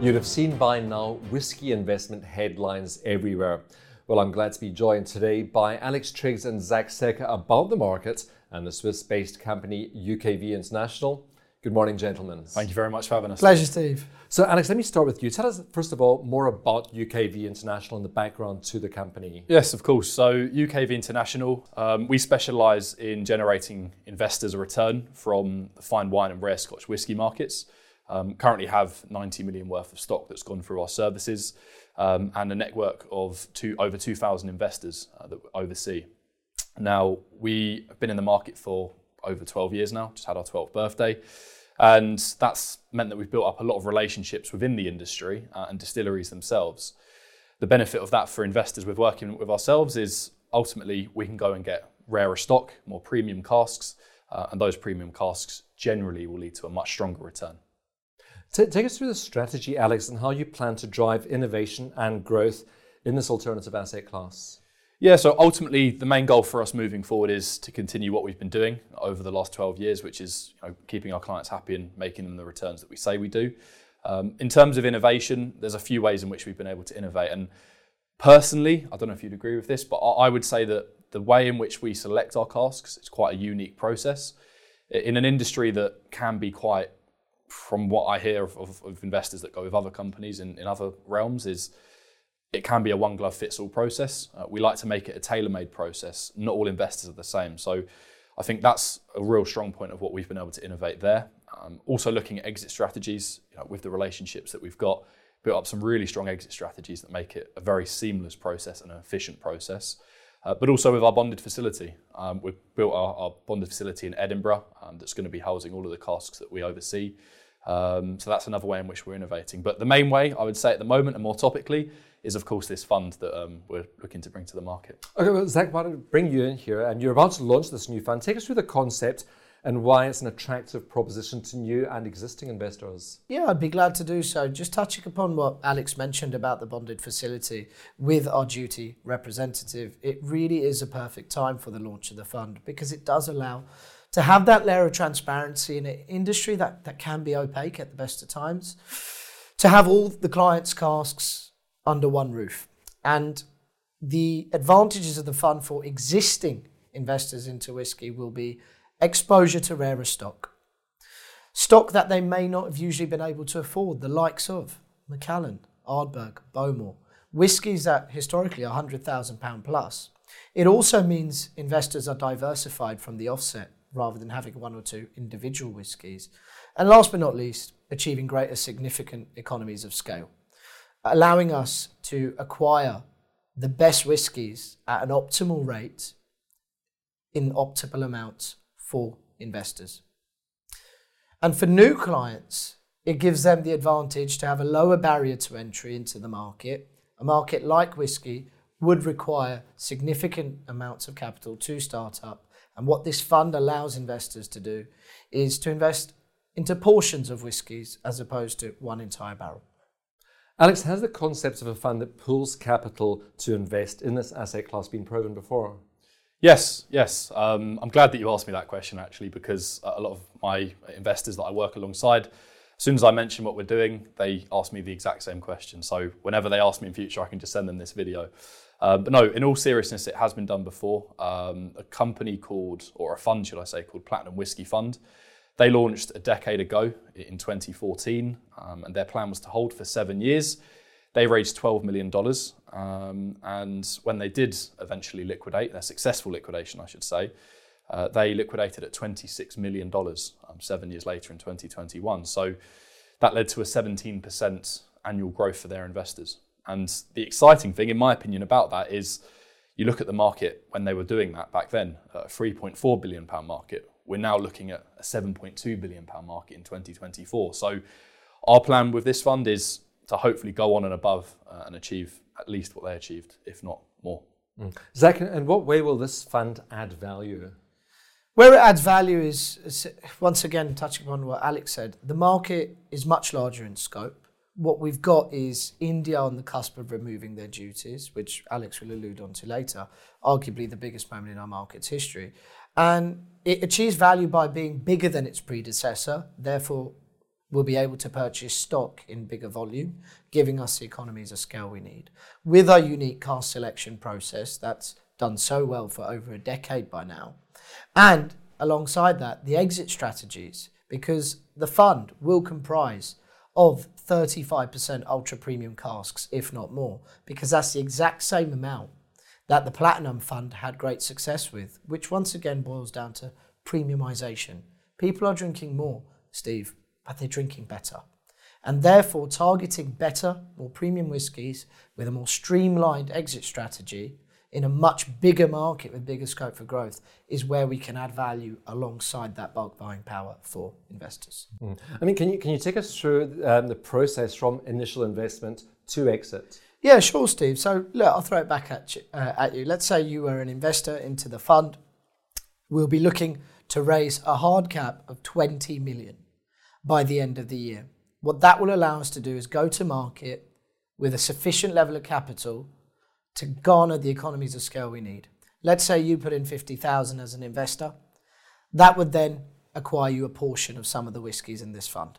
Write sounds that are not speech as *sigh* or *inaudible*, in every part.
You'd have seen by now whiskey investment headlines everywhere. Well, I'm glad to be joined today by Alex Triggs and Zack Sekha about the market and the Swiss based company UKV International. Good morning, gentlemen. Thank you very much for having us. Pleasure, Steve. So, Alex, let me start with you. Tell us, first of all, more about UKV International and the background to the company. Yes, of course. So, UKV International, um, we specialise in generating investors a return from the fine wine and rare Scotch whisky markets. Um, currently have 90 million worth of stock that's gone through our services um, and a network of two, over 2,000 investors uh, that oversee. Now, we have been in the market for over 12 years now, just had our 12th birthday. And that's meant that we've built up a lot of relationships within the industry uh, and distilleries themselves. The benefit of that for investors with working with ourselves is ultimately we can go and get rarer stock, more premium casks, uh, and those premium casks generally will lead to a much stronger return. Take us through the strategy, Alex, and how you plan to drive innovation and growth in this alternative asset class. Yeah, so ultimately, the main goal for us moving forward is to continue what we've been doing over the last 12 years, which is you know, keeping our clients happy and making them the returns that we say we do. Um, in terms of innovation, there's a few ways in which we've been able to innovate. And personally, I don't know if you'd agree with this, but I would say that the way in which we select our casks is quite a unique process. In an industry that can be quite from what I hear of, of, of investors that go with other companies in, in, other realms is it can be a one glove fits all process. Uh, we like to make it a tailor made process. Not all investors are the same. So I think that's a real strong point of what we've been able to innovate there. Um, also looking at exit strategies you know, with the relationships that we've got, built up some really strong exit strategies that make it a very seamless process and an efficient process. Uh, but also with our bonded facility. Um, we've built our, our, bonded facility in Edinburgh um, that's going to be housing all of the casks that we oversee. Um, so that's another way in which we're innovating. But the main way, I would say at the moment, and more topically, is of course this fund that um, we're looking to bring to the market. Okay, well, Zack, why don't we bring you in here? And you're about to launch this new fund. Take us through the concept and why it's an attractive proposition to new and existing investors. Yeah, I'd be glad to do so. Just touching upon what Alex mentioned about the bonded facility with our duty representative, it really is a perfect time for the launch of the fund because it does allow to have that layer of transparency in an industry that, that can be opaque at the best of times, to have all the clients' casks under one roof. And the advantages of the fund for existing investors into whiskey will be exposure to rarer stock, stock that they may not have usually been able to afford, the likes of Macallan, Ardbeg, Bowmore, whiskies that historically are £100,000 plus. It also means investors are diversified from the offset rather than having one or two individual whiskies. And last but not least, achieving greater significant economies of scale, allowing us to acquire the best whiskies at an optimal rate in optimal amounts for investors. And for new clients, it gives them the advantage to have a lower barrier to entry into the market. A market like whiskey would require significant amounts of capital to start up and what this fund allows investors to do is to invest into portions of whiskies as opposed to one entire barrel. Alex, has the concept of a fund that pools capital to invest in this asset class been proven before? Yes, yes. Um, I'm glad that you asked me that question actually, because a lot of my investors that I work alongside, as soon as I mention what we're doing, they ask me the exact same question. So whenever they ask me in future, I can just send them this video. Um, but no, in all seriousness, it has been done before. Um, a company called, or a fund, should I say, called Platinum Whiskey Fund. They launched a decade ago in 2014, um, and their plan was to hold for seven years. They raised $12 million, um, and when they did eventually liquidate, their successful liquidation, I should say, uh, they liquidated at $26 million um, seven years later in 2021. So that led to a 17% annual growth for their investors. And the exciting thing, in my opinion, about that is you look at the market when they were doing that back then, a 3.4 billion pound market. We're now looking at a 7.2 billion pound market in 2024. So our plan with this fund is to hopefully go on and above uh, and achieve at least what they achieved, if not more. Mm. Zack, in what way will this fund add value? Where it adds value is, is, once again, touching upon what Alex said, the market is much larger in scope what we've got is India on the cusp of removing their duties, which Alex will allude on to later, arguably the biggest moment in our market's history. And it achieves value by being bigger than its predecessor, therefore we'll be able to purchase stock in bigger volume, giving us the economies of scale we need. With our unique cask selection process that's done so well for over a decade by now, and alongside that, the exit strategies, because the fund will comprise of 35% ultra premium casks, if not more, because that's the exact same amount that the Platinum Fund had great success with, which once again boils down to premiumization. People are drinking more, Steve, but they're drinking better. And therefore, targeting better, more premium whiskies with a more streamlined exit strategy in a much bigger market with bigger scope for growth is where we can add value alongside that bulk buying power for investors. Mm. I mean, can you can you take us through um, the process from initial investment to exit? Yeah, sure, Steve. So look, I'll throw it back at you, uh, at you. Let's say you were an investor into the fund. We'll be looking to raise a hard cap of 20 million by the end of the year. What that will allow us to do is go to market with a sufficient level of capital to garner the economies of scale we need. Let's say you put in 50,000 as an investor. That would then acquire you a portion of some of the whiskies in this fund.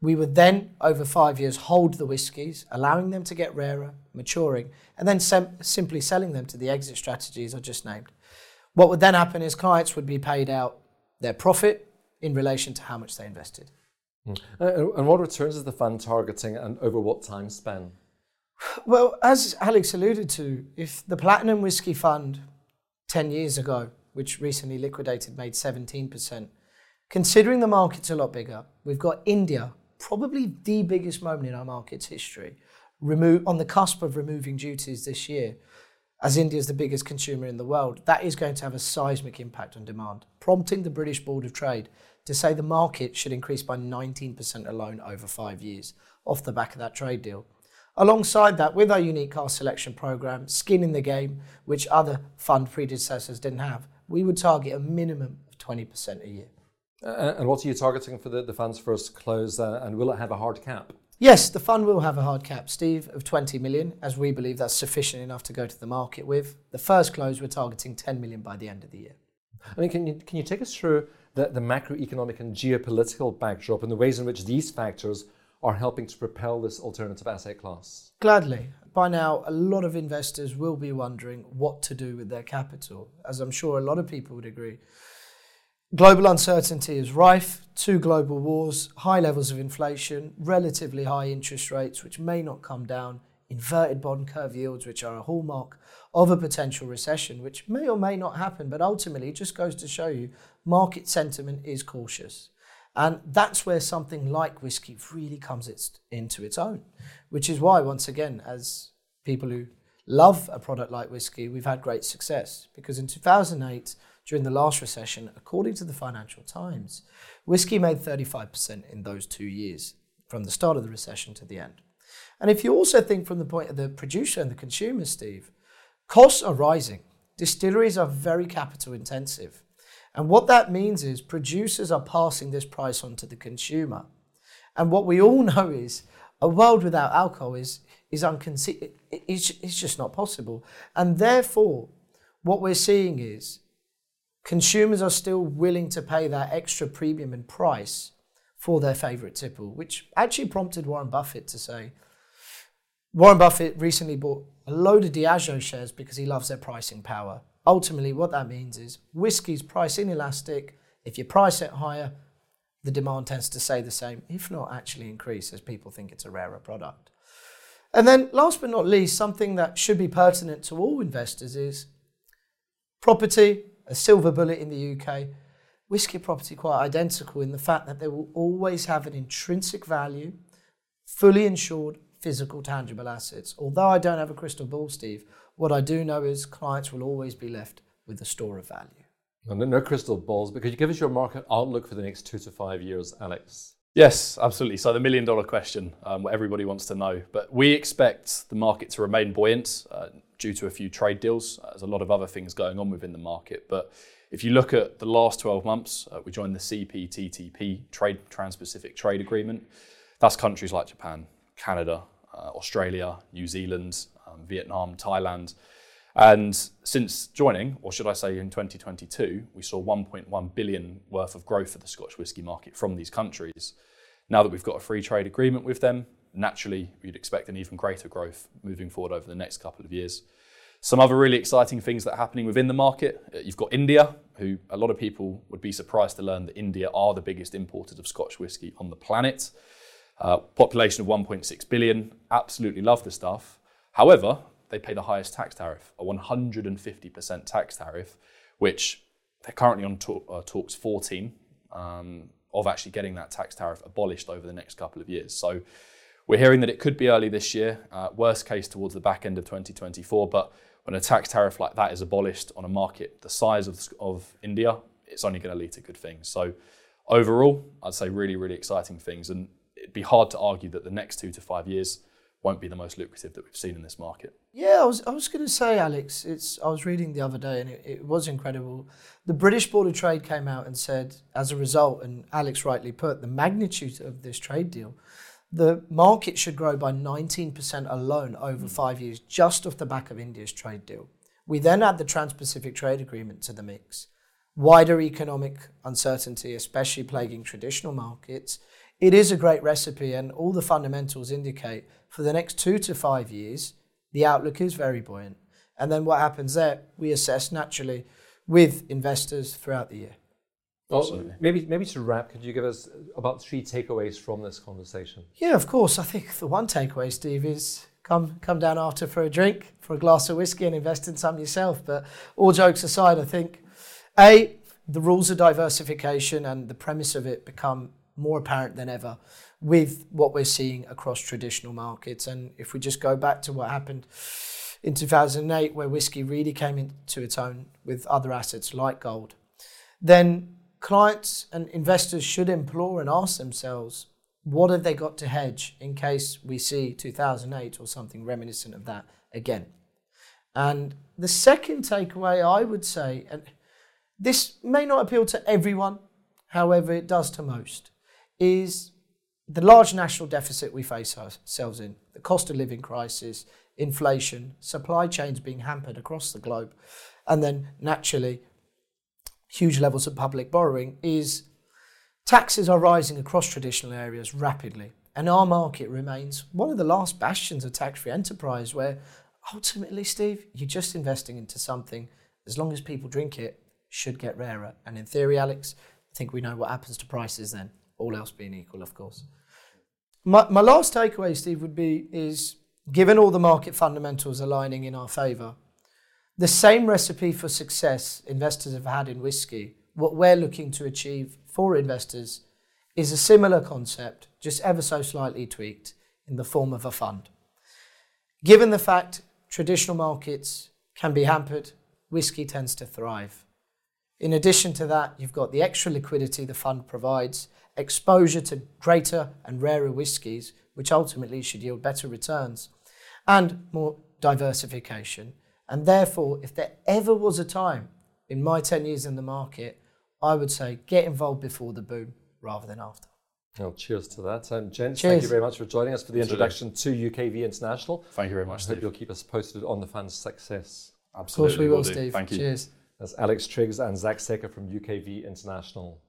We would then, over five years, hold the whiskies, allowing them to get rarer, maturing, and then sem- simply selling them to the exit strategies I just named. What would then happen is clients would be paid out their profit in relation to how much they invested. Mm. and what returns is the fund targeting and over what time span? Well, as Alex alluded to, if the Platinum Whisky Fund 10 years ago, which recently liquidated, made 17%, considering the market's a lot bigger, we've got India, probably the biggest moment in our market's history, remove, on the cusp of removing duties this year. As India is the biggest consumer in the world, that is going to have a seismic impact on demand, prompting the British Board of Trade to say the market should increase by 19% alone over five years off the back of that trade deal. Alongside that, with our unique cask selection program, skin in the game, which other fund predecessors didn't have, we would target a minimum of 20% a year. Uh, and what are you targeting for the, the fund's first close, uh, and will it have a hard cap? Yes, the fund will have a hard cap, Steve, of 20 million, as we believe that's sufficient enough to go to the market with. The first close, we're targeting 10 million by the end of the year. I mean, can you, can you take us through the, the macroeconomic and geopolitical backdrop and the ways in which these factors are helping to propel this alternative asset class? Gladly. By now, a lot of investors will be wondering what to do with their capital, as I'm sure a lot of people would agree. Global uncertainty is rife, two global wars, high levels of inflation, relatively high interest rates, which may not come down, inverted bond curve yields, which are a hallmark of a potential recession, which may or may not happen, but ultimately it just goes to show you market sentiment is cautious. And that's where something like whiskey really comes its, into its own, which is why, once again, as people who love a product like whiskey, we've had great success. Because in 2008, during the last recession, according to the Financial Times, whiskey made 35% in those two years, from the start of the recession to the end. And if you also think from the point of the producer and the consumer, Steve, costs are rising. Distilleries are very capital intensive. And what that means is producers are passing this price on to the consumer. And what we all *laughs* know is a world without alcohol is, is unconce- it's, it's just not possible. And therefore, what we're seeing is consumers are still willing to pay that extra premium in price for their favorite tipple, which actually prompted Warren Buffett to say, Warren Buffett recently bought a load of Diageo shares because he loves their pricing power ultimately what that means is whiskey's price inelastic. If you price it higher, the demand tends to stay the same, if not actually increase, as people think it's a rarer product. And then, last but not least, something that should be pertinent to all investors is property, a silver bullet in the UK. Whiskey property quite identical in the fact that they will always have an intrinsic value, fully insured, physical, tangible assets. Although I don't have a crystal ball, Steve, what I do know is clients will always be left with a store of value. No, no crystal balls, but could you give us your market outlook for the next two to five years, Alex? Yes, absolutely. So the million dollar question, um, what everybody wants to know. But we expect the market to remain buoyant uh, due to a few trade deals. Uh, there's a lot of other things going on within the market. But if you look at the last 12 months, uh, we joined the CPTPP Trade Trans-Pacific Trade Agreement. That's countries like Japan, Canada, uh, Australia, New Zealand, um, Vietnam, Thailand. And since joining, or should I say in 2022, we saw 1.1 billion worth of growth for the Scotch whisky market from these countries. Now that we've got a free trade agreement with them, naturally we'd expect an even greater growth moving forward over the next couple of years. Some other really exciting things that are happening within the market. Uh, you've got India, who a lot of people would be surprised to learn that India are the biggest importers of Scotch whisky on the planet. Uh, population of 1.6 billion, absolutely love the stuff. However, they pay the highest tax tariff, a 150% tax tariff, which they're currently on talk, uh, talks 14 um, of actually getting that tax tariff abolished over the next couple of years. So we're hearing that it could be early this year, uh, worst case towards the back end of 2024. But when a tax tariff like that is abolished on a market the size of, of India, it's only going to lead to good things. So overall, I'd say really, really exciting things. And it'd be hard to argue that the next two to five years won't be the most lucrative that we've seen in this market. Yeah, I was I was going to say, Alex. It's I was reading the other day and it, it was incredible. The British Board of Trade came out and said, as a result, and Alex rightly put, the magnitude of this trade deal, the market should grow by 19% alone over hmm. five years, just off the back of India's trade deal. We then add the Trans-Pacific Trade Agreement to the mix. Wider economic uncertainty, especially plaguing traditional markets, it is a great recipe, and all the fundamentals indicate for the next two to five years, the outlook is very buoyant. And then what happens there, we assess naturally with investors throughout the year. Well, maybe, maybe to wrap, could you give us about three takeaways from this conversation? Yeah, of course. I think the one takeaway, Steve, is come come down after for a drink, for a glass of whiskey, and invest in some yourself. But all jokes aside, I think a the rules of diversification and the premise of it become more apparent than ever with what we're seeing across traditional markets. And if we just go back to what happened in 2008, where whiskey really came into its own with other assets like gold, then clients and investors should implore and ask themselves, what have they got to hedge in case we see 2008 or something reminiscent of that again? And the second takeaway I would say, and this may not appeal to everyone, however, it does to most, is the large national deficit we face ourselves in, the cost of living crisis, inflation, supply chains being hampered across the globe, and then naturally huge levels of public borrowing is taxes are rising across traditional areas rapidly. And our market remains one of the last bastions of tax free enterprise where ultimately, Steve, you're just investing into something, as long as people drink it, should get rarer. And in theory, Alex, I think we know what happens to prices then all else being equal, of course. My, my last takeaway, Steve, would be is given all the market fundamentals aligning in our favour, the same recipe for success investors have had in whiskey, what we're looking to achieve for investors is a similar concept, just ever so slightly tweaked in the form of a fund. Given the fact traditional markets can be hampered, whiskey tends to thrive. In addition to that, you've got the extra liquidity the fund provides exposure to greater and rarer whiskies, which ultimately should yield better returns, and more diversification. And therefore, if there ever was a time in my 10 years in the market, I would say get involved before the boom rather than after. Well, cheers to that. And gents, cheers. thank you very much for joining us for the introduction to UKV International. Thank you very much. I hope you'll keep us posted on the fund's success. Absolutely. Of course we will, will Steve. Thank you. Cheers. That's Alex Triggs and Zack Sekha from UKV International.